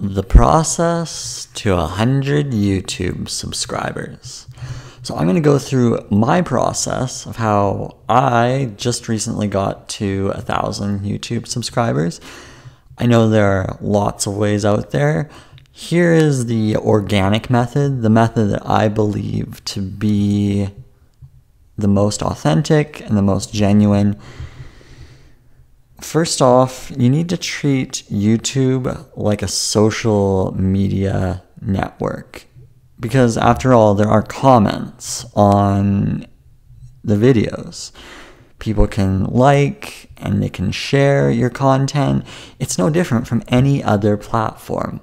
The process to 100 YouTube subscribers. So, I'm going to go through my process of how I just recently got to a thousand YouTube subscribers. I know there are lots of ways out there. Here is the organic method, the method that I believe to be the most authentic and the most genuine First off, you need to treat YouTube like a social media network. Because after all, there are comments on the videos. People can like and they can share your content. It's no different from any other platform.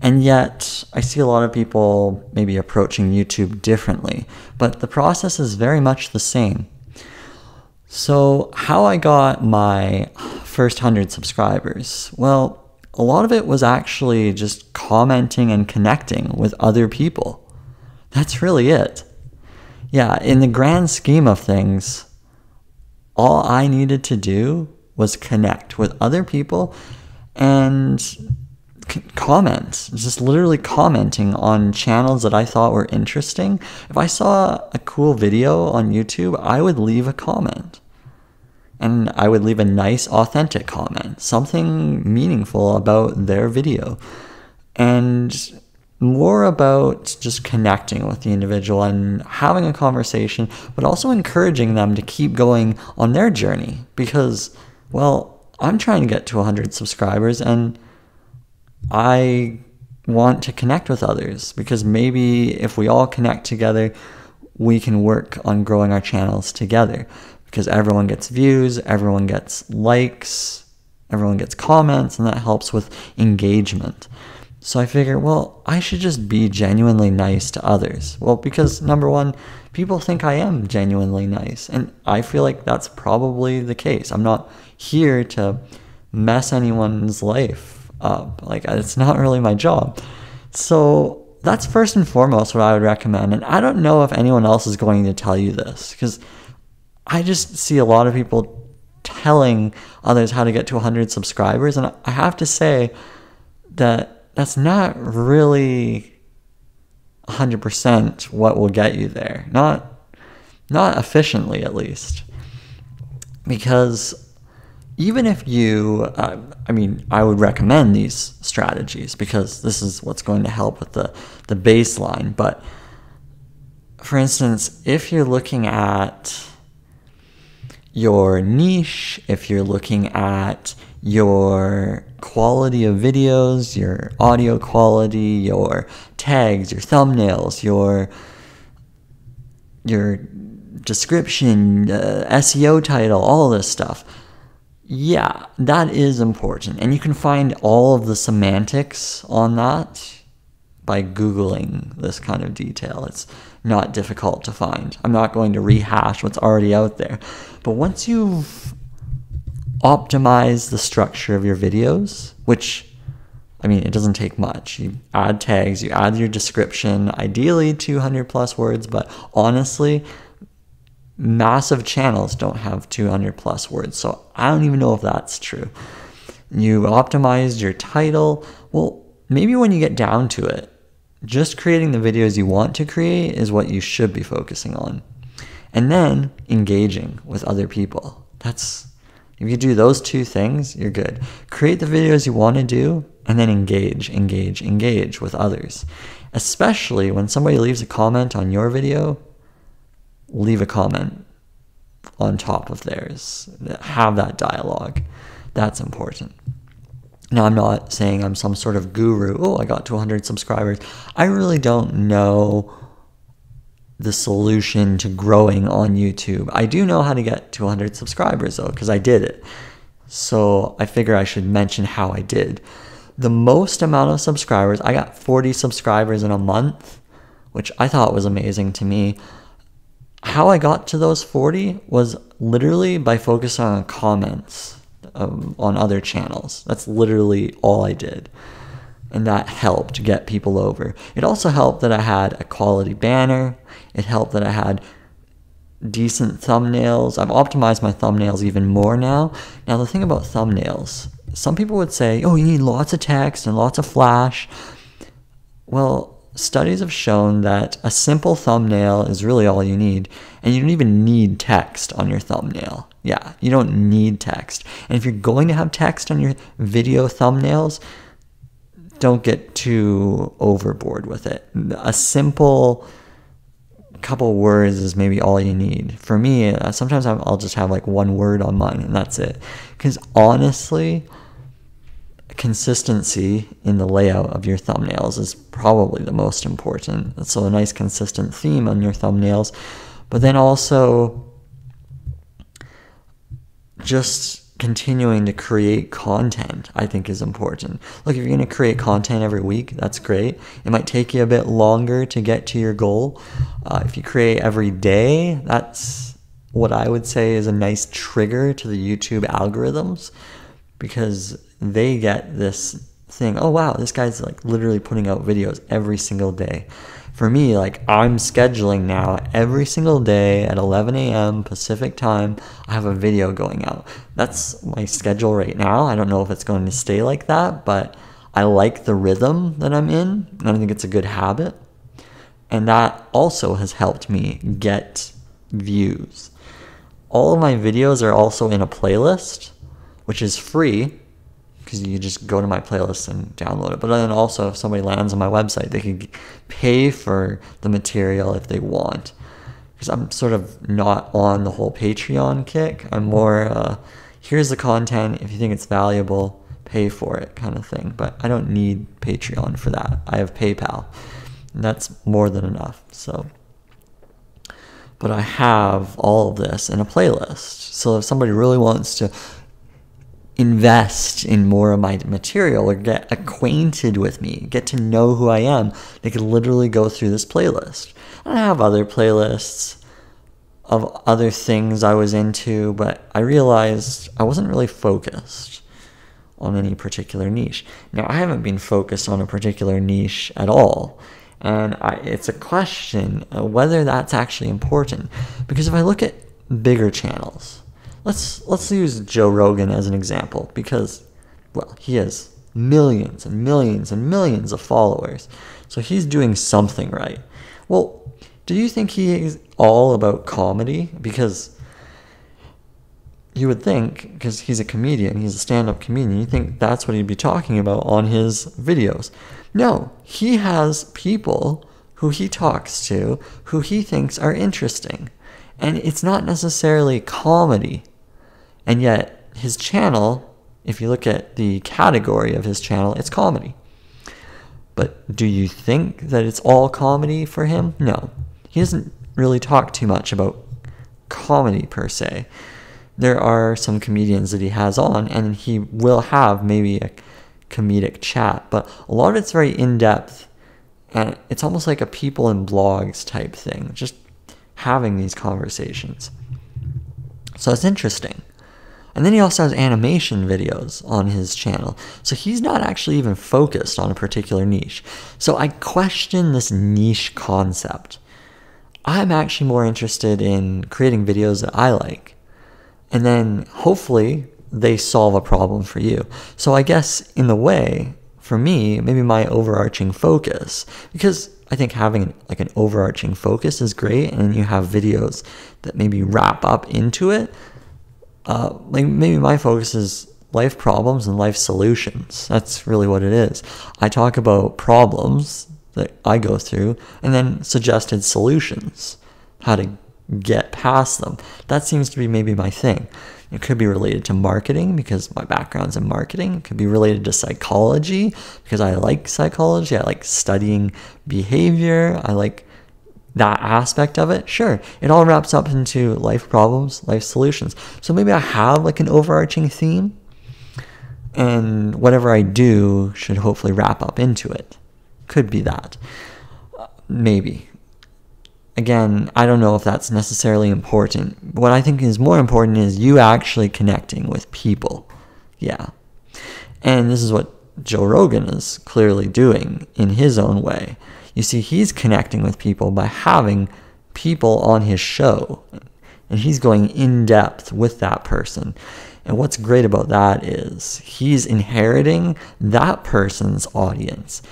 And yet, I see a lot of people maybe approaching YouTube differently, but the process is very much the same. So, how I got my first 100 subscribers? Well, a lot of it was actually just commenting and connecting with other people. That's really it. Yeah, in the grand scheme of things, all I needed to do was connect with other people and comment, just literally commenting on channels that I thought were interesting. If I saw a cool video on YouTube, I would leave a comment and I would leave a nice, authentic comment, something meaningful about their video, and more about just connecting with the individual and having a conversation, but also encouraging them to keep going on their journey. Because, well, I'm trying to get to 100 subscribers and I want to connect with others because maybe if we all connect together, we can work on growing our channels together because everyone gets views, everyone gets likes, everyone gets comments, and that helps with engagement. So I figure, well, I should just be genuinely nice to others. Well, because number one, people think I am genuinely nice. And I feel like that's probably the case. I'm not here to mess anyone's life up. Like, it's not really my job. So that's first and foremost what I would recommend. And I don't know if anyone else is going to tell you this because I just see a lot of people telling others how to get to 100 subscribers. And I have to say that that's not really 100% what will get you there. Not, not efficiently, at least. Because even if you, uh, I mean, I would recommend these strategies because this is what's going to help with the, the baseline. But for instance, if you're looking at your niche, if you're looking at your quality of videos, your audio quality, your tags, your thumbnails, your your description, uh, SEO title, all this stuff. Yeah, that is important. And you can find all of the semantics on that by Googling this kind of detail. It's not difficult to find. I'm not going to rehash what's already out there. But once you've optimized the structure of your videos, which I mean, it doesn't take much. You add tags, you add your description, ideally 200 plus words, but honestly, massive channels don't have 200 plus words. So I don't even know if that's true. You optimized your title. Well, maybe when you get down to it, just creating the videos you want to create is what you should be focusing on. And then engaging with other people. That's if you do those two things, you're good. Create the videos you want to do and then engage, engage, engage with others. Especially when somebody leaves a comment on your video, leave a comment on top of theirs. Have that dialogue. That's important. Now, I'm not saying I'm some sort of guru. Oh, I got to 100 subscribers. I really don't know the solution to growing on YouTube. I do know how to get to 100 subscribers though, because I did it. So I figure I should mention how I did. The most amount of subscribers, I got 40 subscribers in a month, which I thought was amazing to me. How I got to those 40 was literally by focusing on comments um, on other channels. That's literally all I did. And that helped get people over. It also helped that I had a quality banner. It helped that I had decent thumbnails. I've optimized my thumbnails even more now. Now, the thing about thumbnails, some people would say, oh, you need lots of text and lots of flash. Well, studies have shown that a simple thumbnail is really all you need, and you don't even need text on your thumbnail. Yeah, you don't need text. And if you're going to have text on your video thumbnails, don't get too overboard with it. A simple couple words is maybe all you need. For me, uh, sometimes I'll just have like one word on mine and that's it. Because honestly, consistency in the layout of your thumbnails is probably the most important. So, a nice consistent theme on your thumbnails, but then also just continuing to create content, I think is important. Look, if you're going to create content every week, that's great. It might take you a bit longer to get to your goal. Uh, if you create every day, that's what I would say is a nice trigger to the YouTube algorithms because they get this thing oh wow this guy's like literally putting out videos every single day for me, like I'm scheduling now every single day at 11 a.m. Pacific time, I have a video going out. That's my schedule right now. I don't know if it's going to stay like that, but I like the rhythm that I'm in, and I think it's a good habit. And that also has helped me get views. All of my videos are also in a playlist, which is free because you just go to my playlist and download it. But then also, if somebody lands on my website, they can pay for the material if they want. Because I'm sort of not on the whole Patreon kick. I'm more, uh, here's the content. If you think it's valuable, pay for it kind of thing. But I don't need Patreon for that. I have PayPal. And that's more than enough. So but I have all of this in a playlist. So if somebody really wants to invest in more of my material or get acquainted with me, get to know who I am, they could literally go through this playlist. And I have other playlists of other things I was into, but I realized I wasn't really focused on any particular niche. Now, I haven't been focused on a particular niche at all. And I, it's a question whether that's actually important. Because if I look at bigger channels, let's let's use Joe Rogan as an example because well, he has millions and millions and millions of followers. So he's doing something right. Well, do you think he is all about comedy because you would think because he's a comedian, he's a stand-up comedian, you think that's what he'd be talking about on his videos. No, he has people who he talks to who he thinks are interesting. And it's not necessarily comedy and yet, his channel, if you look at the category of his channel, it's comedy. But do you think that it's all comedy for him? No. He doesn't really talk too much about comedy per se. There are some comedians that he has on, and he will have maybe a comedic chat, but a lot of it's very in depth, and it's almost like a people and blogs type thing, just having these conversations. So it's interesting. And then he also has animation videos on his channel. So he's not actually even focused on a particular niche. So I question this niche concept. I'm actually more interested in creating videos that I like. And then hopefully they solve a problem for you. So I guess in the way, for me, maybe my overarching focus, because I think having like an overarching focus is great, and you have videos that maybe wrap up into it uh, like maybe my focus is life problems and life solutions. That's really what it is. I talk about problems that I go through and then suggested solutions, how to get past them. That seems to be maybe my thing. It could be related to marketing because my background's in marketing. It could be related to psychology because I like psychology. I like studying behavior. I like that aspect of it, sure, it all wraps up into life problems, life solutions. So maybe I have like an overarching theme, and whatever I do should hopefully wrap up into it. Could be that. Maybe. Again, I don't know if that's necessarily important. What I think is more important is you actually connecting with people. Yeah. And this is what Joe Rogan is clearly doing in his own way. You see, he's connecting with people by having people on his show, and he's going in depth with that person. And what's great about that is he's inheriting that person's audience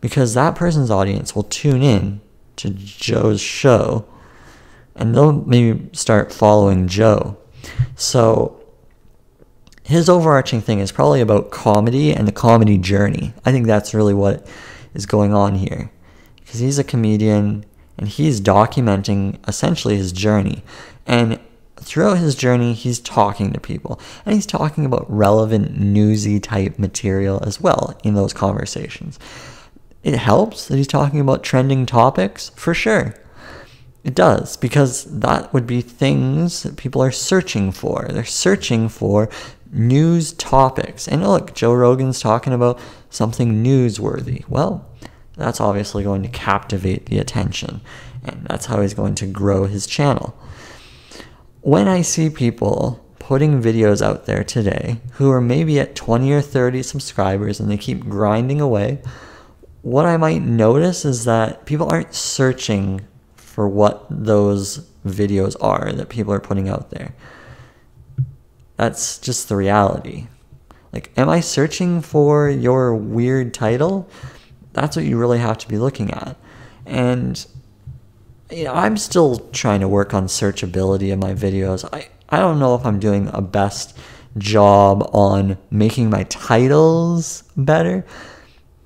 because that person's audience will tune in to Joe's show and they'll maybe start following Joe. So his overarching thing is probably about comedy and the comedy journey. I think that's really what is going on here because he's a comedian and he's documenting essentially his journey. And throughout his journey, he's talking to people and he's talking about relevant, newsy type material as well in those conversations. It helps that he's talking about trending topics for sure. It does, because that would be things that people are searching for. They're searching for news topics. And look, Joe Rogan's talking about something newsworthy. Well, that's obviously going to captivate the attention. And that's how he's going to grow his channel when I see people putting videos out there today who are maybe at 20 or 30 subscribers and they keep grinding away, what I might notice is that people aren't searching for what those videos are that people are putting out there. That's just the reality. Like, am I searching for your weird title? That's what you really have to be looking at. And you know, I'm still trying to work on searchability in my videos. I, I don't know if I'm doing a best job on making my titles better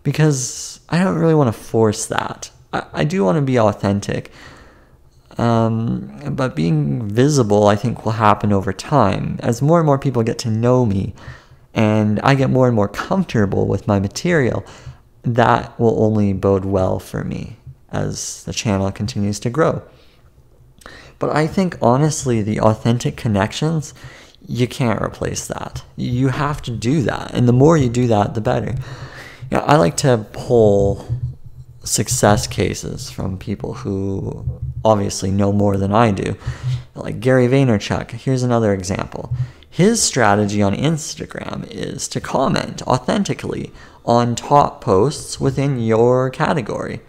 because I don't really want to force that. I, I do want to be authentic. Um, but being visible, I think, will happen over time. As more and more people get to know me and I get more and more comfortable with my material, that will only bode well for me as the channel continues to grow. But I think honestly, the authentic connections, you can't replace that. You have to do that. And the more you do that, the better. You know, I like to pull success cases from people who obviously know more than I do. Like Gary Vaynerchuk, here's another example. His strategy on Instagram is to comment authentically on top posts within your category.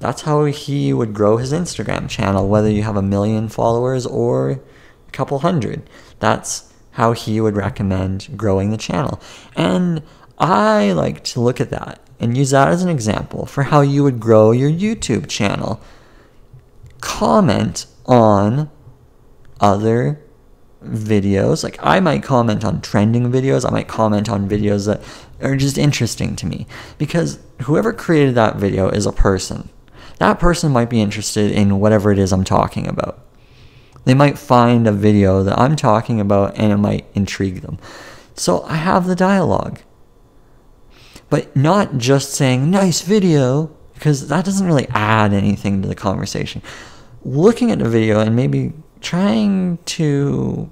That's how he would grow his Instagram channel, whether you have a million followers or a couple hundred. That's how he would recommend growing the channel. And I like to look at that and use that as an example for how you would grow your YouTube channel. Comment on other videos. Like I might comment on trending videos, I might comment on videos that are just interesting to me because whoever created that video is a person that person might be interested in whatever it is I'm talking about. They might find a video that I'm talking about and it might intrigue them. So I have the dialogue. But not just saying, nice video, because that doesn't really add anything to the conversation. Looking at the video and maybe trying to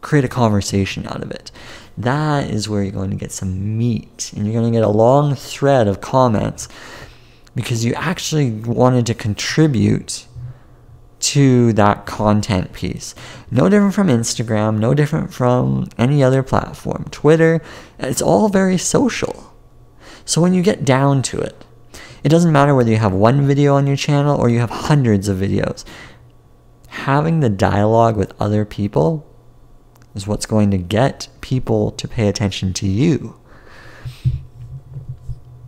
create a conversation out of it. That is where you're going to get some meat and you're going to get a long thread of comments because you actually wanted to contribute to that content piece. No different from Instagram, no different from any other platform. Twitter, it's all very social. So when you get down to it, it doesn't matter whether you have one video on your channel or you have hundreds of videos. Having the dialogue with other people is what's going to get people to pay attention to you.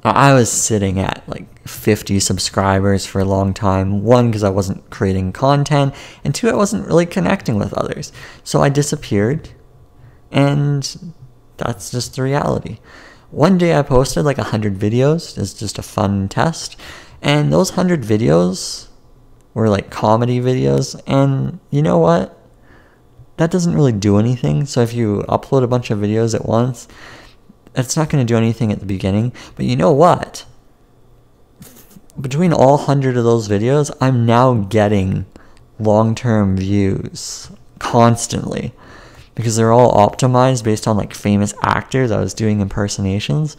I was sitting at like 50 subscribers for a long time. One, because I wasn't creating content, and two, I wasn't really connecting with others. So I disappeared, and that's just the reality. One day I posted like 100 videos as just a fun test, and those 100 videos were like comedy videos, and you know what? That doesn't really do anything. So if you upload a bunch of videos at once, it's not going to do anything at the beginning. But you know what? between all 100 of those videos, I'm now getting long term views constantly because they're all optimized based on like famous actors. I was doing impersonations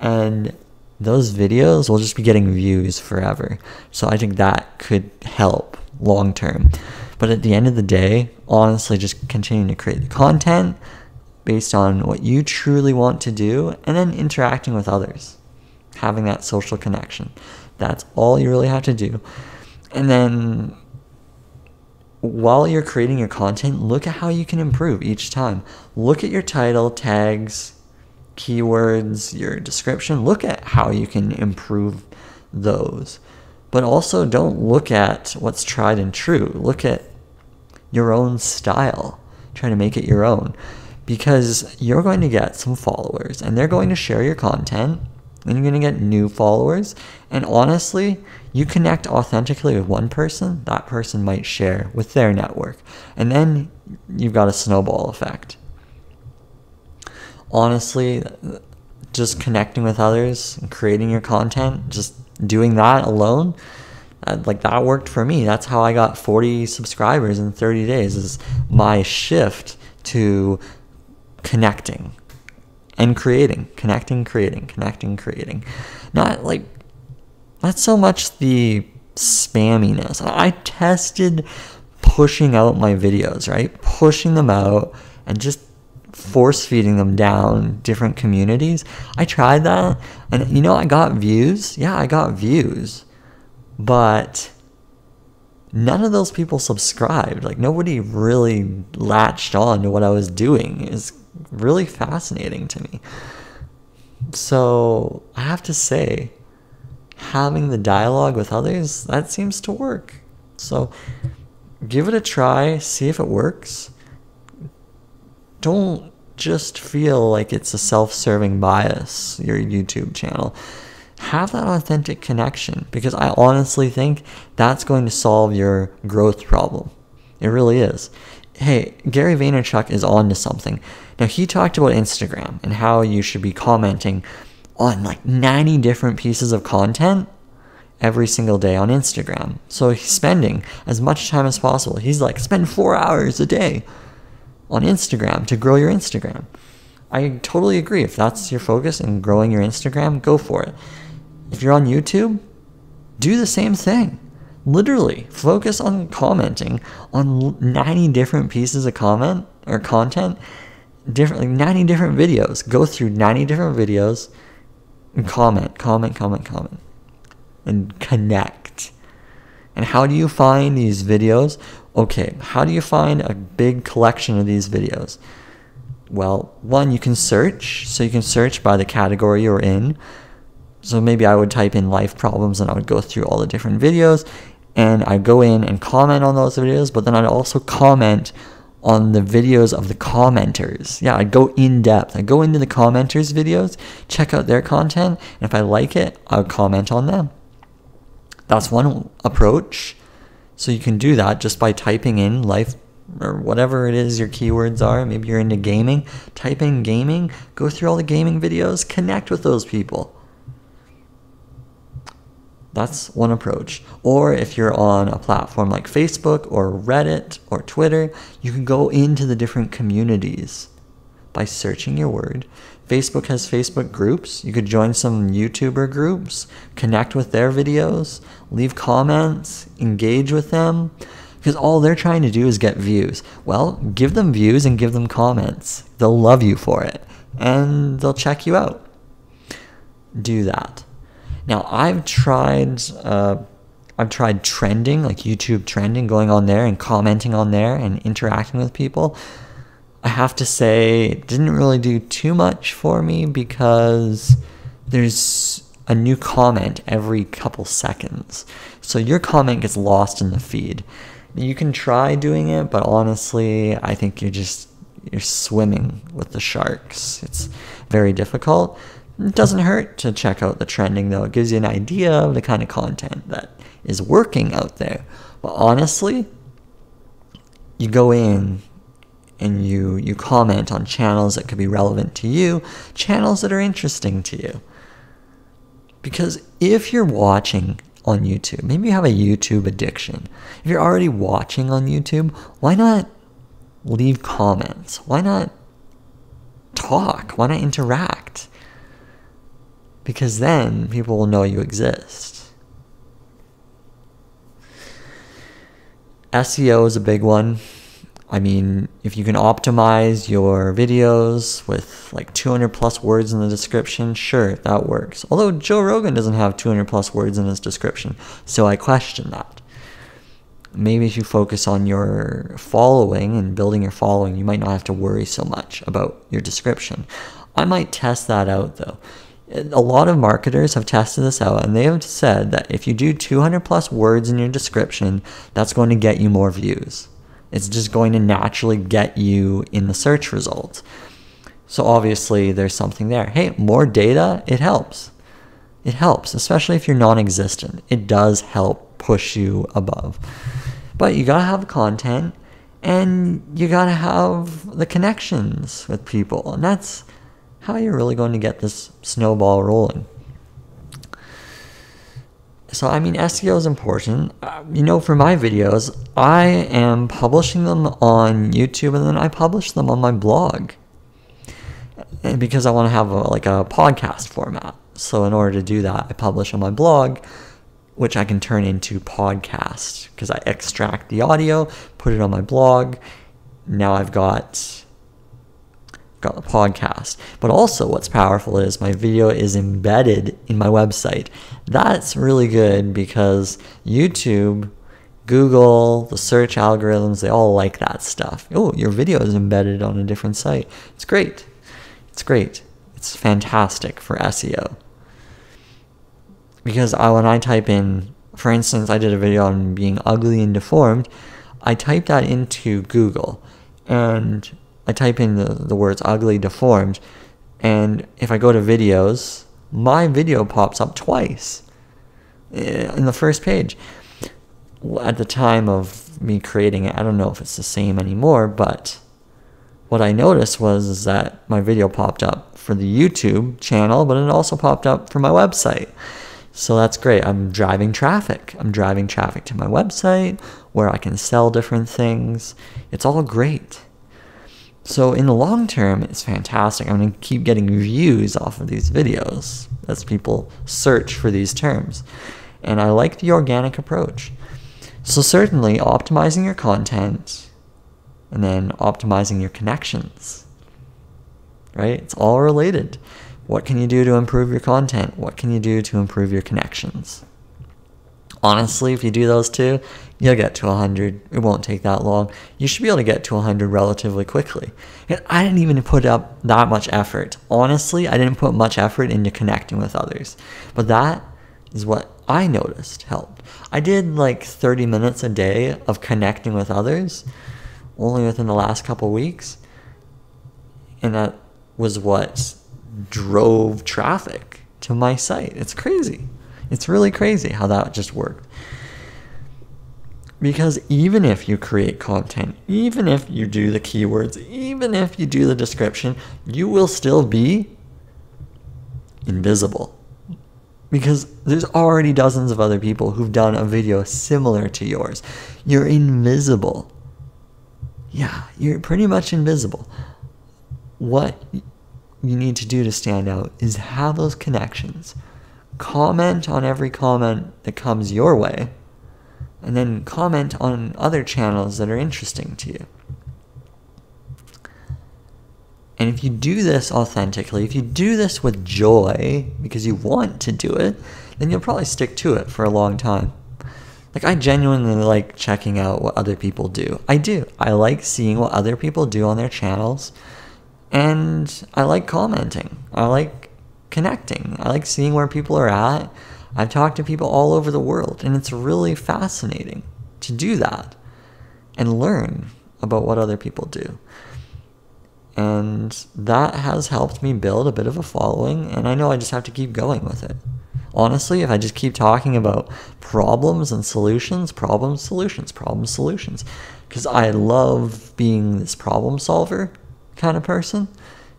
and those videos will just be getting views forever. So I think that could help long term. But at the end of the day, honestly, just continuing to create the content based on what you truly want to do and then interacting with others, having that social connection. That's all you really have to do. And then while you're creating your content, look at how you can improve each time. Look at your title, tags, keywords, your description. Look at how you can improve those. But also don't look at what's tried and true. Look at your own style. Try to make it your own. Because you're going to get some followers and they're going to share your content and you're going to get new followers. And honestly, you connect authentically with one person, that person might share with their network. And then you've got a snowball effect. Honestly, just connecting with others and creating your content, just doing that alone, uh, like that worked for me. That's how I got 40 subscribers in 30 days is my shift to connecting and creating, connecting, creating, connecting, creating. Not like not so much the spamminess. I tested pushing out my videos, right? Pushing them out and just force feeding them down different communities. I tried that and you know I got views. Yeah, I got views. But none of those people subscribed. Like nobody really latched on to what I was doing. It's really fascinating to me. So I have to say, having the dialogue with others, that seems to work. So give it a try, see if it works. Don't just feel like it's a self serving bias, your YouTube channel. Have that authentic connection because I honestly think that's going to solve your growth problem. It really is. Hey, Gary Vaynerchuk is on to something. Now, he talked about Instagram and how you should be commenting on like 90 different pieces of content every single day on Instagram. So he's spending as much time as possible. He's like, spend four hours a day on Instagram to grow your Instagram. I totally agree. If that's your focus in growing your Instagram, go for it. If you're on YouTube, do the same thing. Literally, focus on commenting on 90 different pieces of comment or content, different like 90 different videos. Go through 90 different videos and comment, comment, comment, comment, and connect. And how do you find these videos? Okay, how do you find a big collection of these videos? Well, one, you can search. So you can search by the category you're in. So maybe I would type in life problems and I would go through all the different videos and I'd go in and comment on those videos, but then I'd also comment on the videos of the commenters. Yeah, I'd go in depth. I'd go into the commenters' videos, check out their content, and if I like it, I would comment on them. That's one approach. So you can do that just by typing in life or whatever it is your keywords are. Maybe you're into gaming. Type in gaming, go through all the gaming videos, connect with those people. That's one approach. Or if you're on a platform like Facebook or Reddit or Twitter, you can go into the different communities by searching your word. Facebook has Facebook groups. You could join some YouTuber groups, connect with their videos, leave comments, engage with them, because all they're trying to do is get views. Well, give them views and give them comments. They'll love you for it and they'll check you out. Do that. Now I've tried uh, I've tried trending, like YouTube trending, going on there and commenting on there and interacting with people. I have to say, it didn't really do too much for me because there's a new comment every couple seconds. So your comment gets lost in the feed. You can try doing it, but honestly, I think you're just you're swimming with the sharks. It's very difficult. It doesn't hurt to check out the trending though. It gives you an idea of the kind of content that is working out there. But honestly, you go in and you you comment on channels that could be relevant to you, channels that are interesting to you. Because if you're watching on YouTube, maybe you have a YouTube addiction. If you're already watching on YouTube, why not leave comments? Why not talk? Why not interact? because then people will know you exist. SEO is a big one. I mean, if you can optimize your videos with like 200 plus words in the description, sure, that works. Although Joe Rogan doesn't have 200 plus words in his description, so I question that. maybe if you focus on your following and building your following, you might not have to worry so much about your description. I might test that out though. A lot of marketers have tested this out and they have said that if you do 200 plus words in your description, that's going to get you more views. It's just going to naturally get you in the search results. So obviously there's something there. Hey, more data, it helps. It helps, especially if you're non existent. It does help push you above. But you gotta have content and you gotta have the connections with people. And that's how you're really going to get this snowball rolling. So, I mean, SEO is important. Uh, you know, for my videos, I am publishing them on YouTube and then I publish them on my blog. Because I want to have a, like a podcast format. So, in order to do that, I publish on my blog, which I can turn into podcast because I extract the audio, put it on my blog. Now I've got got the podcast. But also, what's powerful is my video is embedded in my website. That's really good because YouTube, Google, the search algorithms, they all like that stuff. Oh, your video is embedded on a different site. It's great. It's great. It's fantastic for SEO. Because I, when I type in, for instance, I did a video on being ugly and deformed, I typed that into Google and I type in the, the words ugly, deformed, and if I go to videos, my video pops up twice eh, in the first page. At the time of me creating it, I don't know if it's the same anymore, but what I noticed was that my video popped up for the YouTube channel, but it also popped up for my website. So that's great. I'm driving traffic. I'm driving traffic to my website where I can sell different things. It's all great. So in the long term, it's fantastic. I'm going to keep getting views off of these videos as people search for these terms. And I like the organic approach. So certainly optimizing your content and then optimizing your connections. Right? It's all related. What can you do to improve your content? What can you do to improve your connections? Honestly, if you do those two, you'll get to 100. It won't take that long. You should be able to get to 100 relatively quickly. And I didn't even put up that much effort. Honestly, I didn't put much effort into connecting with others. But that is what I noticed helped. I did like 30 minutes a day of connecting with others only within the last couple weeks. And that was what drove traffic to my site. It's crazy. It's really crazy how that just worked. Because even if you create content, even if you do the keywords, even if you do the description, you will still be invisible. Because there's already dozens of other people who've done a video similar to yours. You're invisible. Yeah, you're pretty much invisible. What you need to do to stand out is have those connections comment on every comment that comes your way, and then comment on other channels that are interesting to you. And if you do this authentically, if you do this with joy because you want to do it, then you'll probably stick to it for a long time. Like, I genuinely like checking out what other people do. I do. I like seeing what other people do on their channels. And I like commenting. I like connecting. I like seeing where people are at. I've talked to people all over the world, and it's really fascinating to do that and learn about what other people do. And that has helped me build a bit of a following, and I know I just have to keep going with it. Honestly, if I just keep talking about problems and solutions, problems, solutions, problems, solutions, because I love being this problem solver kind of person.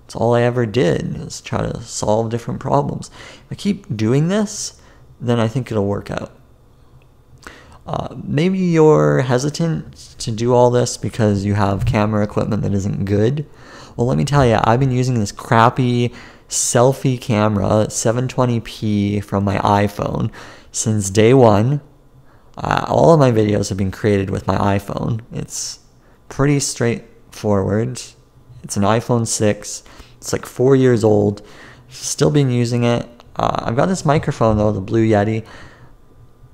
It's all I ever did is try to solve different problems. If I keep doing this, then I think it'll work out. Uh, maybe you're hesitant to do all this because you have camera equipment that isn't good. Well, let me tell you, I've been using this crappy selfie camera, 720p from my iPhone, since day one. Uh, all of my videos have been created with my iPhone. It's pretty straightforward. It's an iPhone 6. It's like four years old. Still been using it. Uh, I've got this microphone though, the Blue Yeti.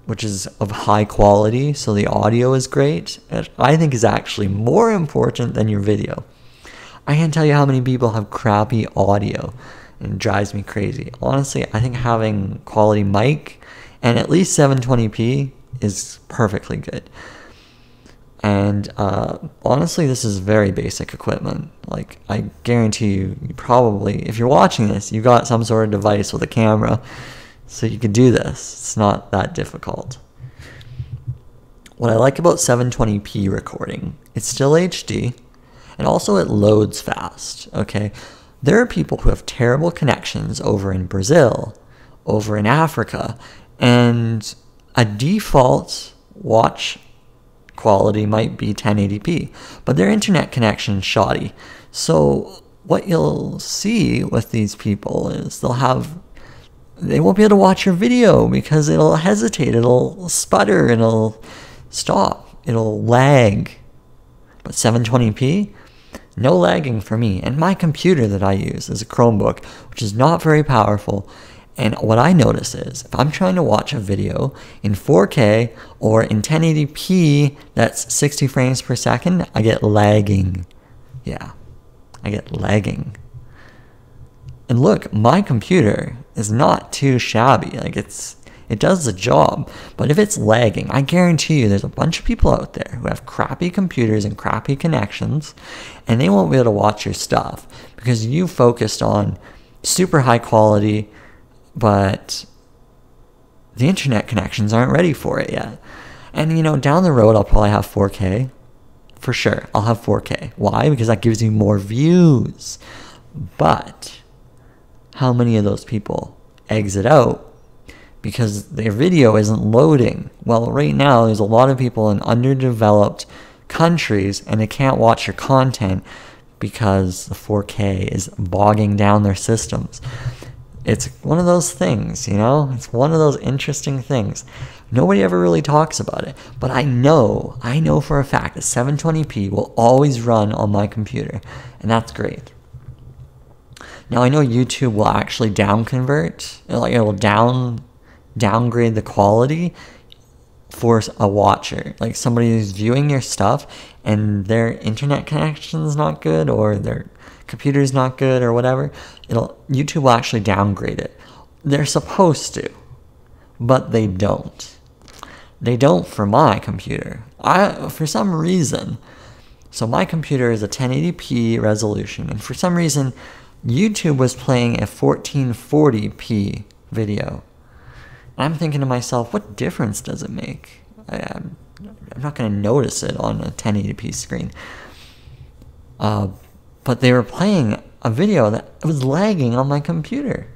which is of high quality, so the audio is great, It, I think is actually more important than your video. I can't tell you how many people have crappy audio and drives me crazy. Honestly, I think having quality mic and at least 720p is perfectly good. And uh, honestly, this is very basic equipment. Like, I guarantee you, you probably, if you're watching this, you got some sort of device with a camera, so you can do this. It's not that difficult. What I like about 720p recording, it's still HD, and also it loads fast, okay? There are people who have terrible connections over in Brazil, over in Africa, and a default watch quality might be 1080p, but their internet connection is shoddy. So what you'll see with these people is they'll have they won't be able to watch your video because it'll hesitate, it'll sputter, it'll stop, it'll lag. But 720p, no lagging for me. And my computer that I use is a Chromebook, which is not very powerful. And what I notice is if I'm trying to watch a video in 4K or in 1080p, that's 60 frames per second, I get lagging. Yeah, I get lagging. And look, my computer is not too shabby. Like it's it does the job. But if it's lagging, I guarantee you there's a bunch of people out there who have crappy computers and crappy connections, and they won't be able to watch your stuff because you focused on super high quality, but the internet connections aren't ready for it yet. And you know, down the road, I'll probably have 4K. For sure, I'll have 4K. Why? Because that gives you more views. But how many of those people exit out because their video isn't loading. Well, right now, there's a lot of people in underdeveloped countries and they can't watch your content because the 4K is bogging down their systems. It's one of those things, you know? It's one of those interesting things. Nobody ever really talks about it, but I know, I know for a fact that 720p will always run on my computer, and that's great. Now I know YouTube will actually down convert, uh, like it will down downgrade the quality for a watcher. Like somebody who's viewing your stuff and their internet connection is not good or their computer is not good or whatever, it'll YouTube will actually downgrade it. They're supposed to, but they don't. They don't for my computer. I for some reason. So my computer is a 1080p resolution and for some reason YouTube was playing a 1440p video. I'm thinking to myself, what difference does it make? I, am I'm not going to notice it on a 1080p screen. Uh, but they were playing a video that was lagging on my computer.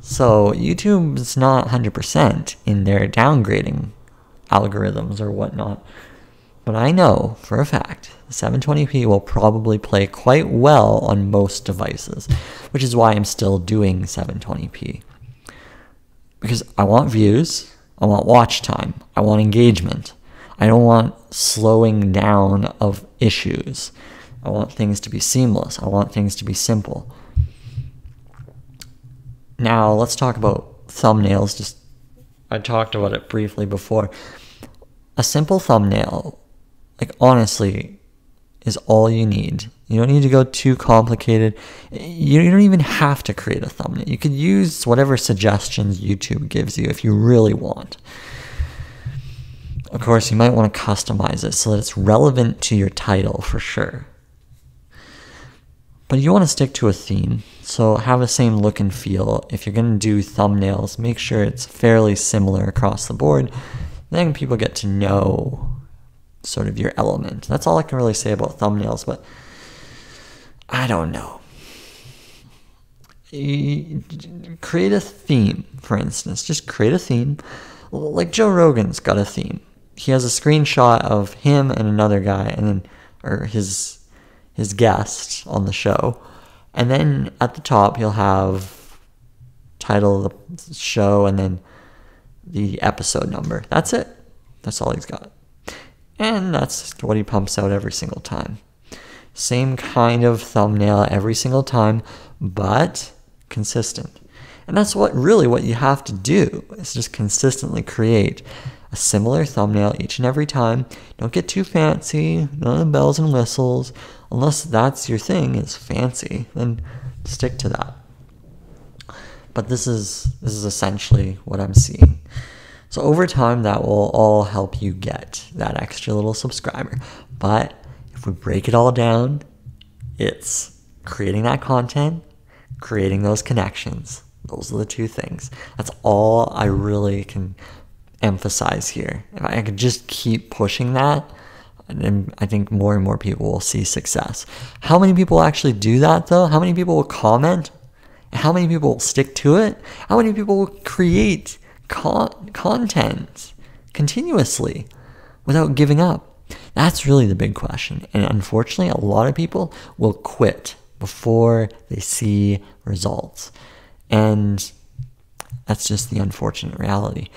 So YouTube's not 100% in their downgrading algorithms or whatnot. But I know for a fact 720p will probably play quite well on most devices, which is why I'm still doing 720p. Because I want views, I want watch time, I want engagement. I don't want slowing down of issues. I want things to be seamless. I want things to be simple. Now, let's talk about thumbnails. Just I talked about it briefly before. A simple thumbnail like honestly is all you need. You don't need to go too complicated. You don't even have to create a thumbnail. You could use whatever suggestions YouTube gives you if you really want. Of course, you might want to customize it so that it's relevant to your title for sure. But you want to stick to a theme, so have the same look and feel. If you're going to do thumbnails, make sure it's fairly similar across the board. Then people get to know sort of your element. That's all I can really say about thumbnails, but I don't know. create a theme, for instance. Just create a theme. Like Joe Rogan's got a theme. He has a screenshot of him and another guy, and then or his his guest on the show, and then at the top he'll have title of the show and then the episode number. That's it. That's all he's got. And that's what he pumps out every single time. Same kind of thumbnail every single time, but consistent. And that's what really what you have to do is just consistently create a similar thumbnail each and every time. Don't get too fancy, none of the bells and whistles. Unless that's your thing, is fancy, then stick to that. But this is this is essentially what I'm seeing. So over time that will all help you get that extra little subscriber. But if we break it all down, it's creating that content, creating those connections. Those are the two things. That's all I really can emphasize here. If I could just keep pushing that, then I think more and more people will see success. How many people actually do that though? How many people will comment? How many people will stick to it? How many people will create con- content continuously without giving up? That's really the big question. And unfortunately, a lot of people will quit before they see results. And that's just the unfortunate reality.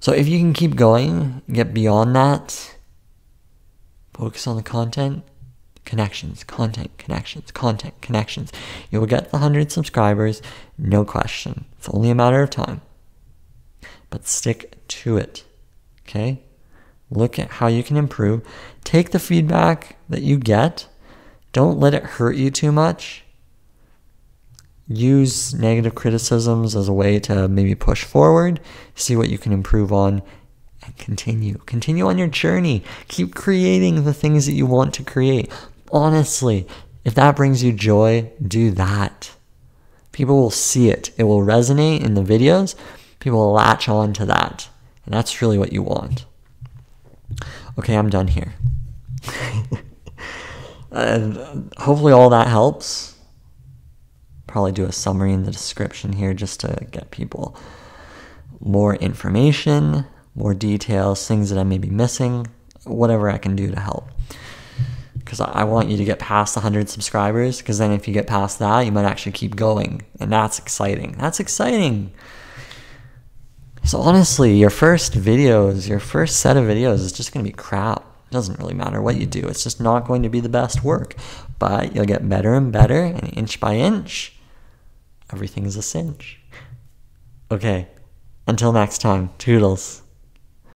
So if you can keep going, get beyond that, focus on the content, connections, content, connections, content, connections. You will get the 100 subscribers, no question. It's only a matter of time. But stick to it, okay? Look at how you can improve. Take the feedback that you get. Don't let it hurt you too much use negative criticisms as a way to maybe push forward, see what you can improve on, and continue. Continue on your journey. Keep creating the things that you want to create. Honestly, if that brings you joy, do that. People will see it, it will resonate in the videos. People will latch on to that. And that's really what you want. Okay, I'm done here. and hopefully, all that helps probably do a summary in the description here just to get people more information, more details, things that I may be missing, whatever I can do to help. Because I want you to get past 100 subscribers, because then if you get past that, you might actually keep going. And that's exciting. That's exciting. So honestly, your first videos, your first set of videos is just going to be crap. It doesn't really matter what you do. It's just not going to be the best work. But you'll get better and better, and inch by inch, everything's a cinch. Okay, until next time, toodles.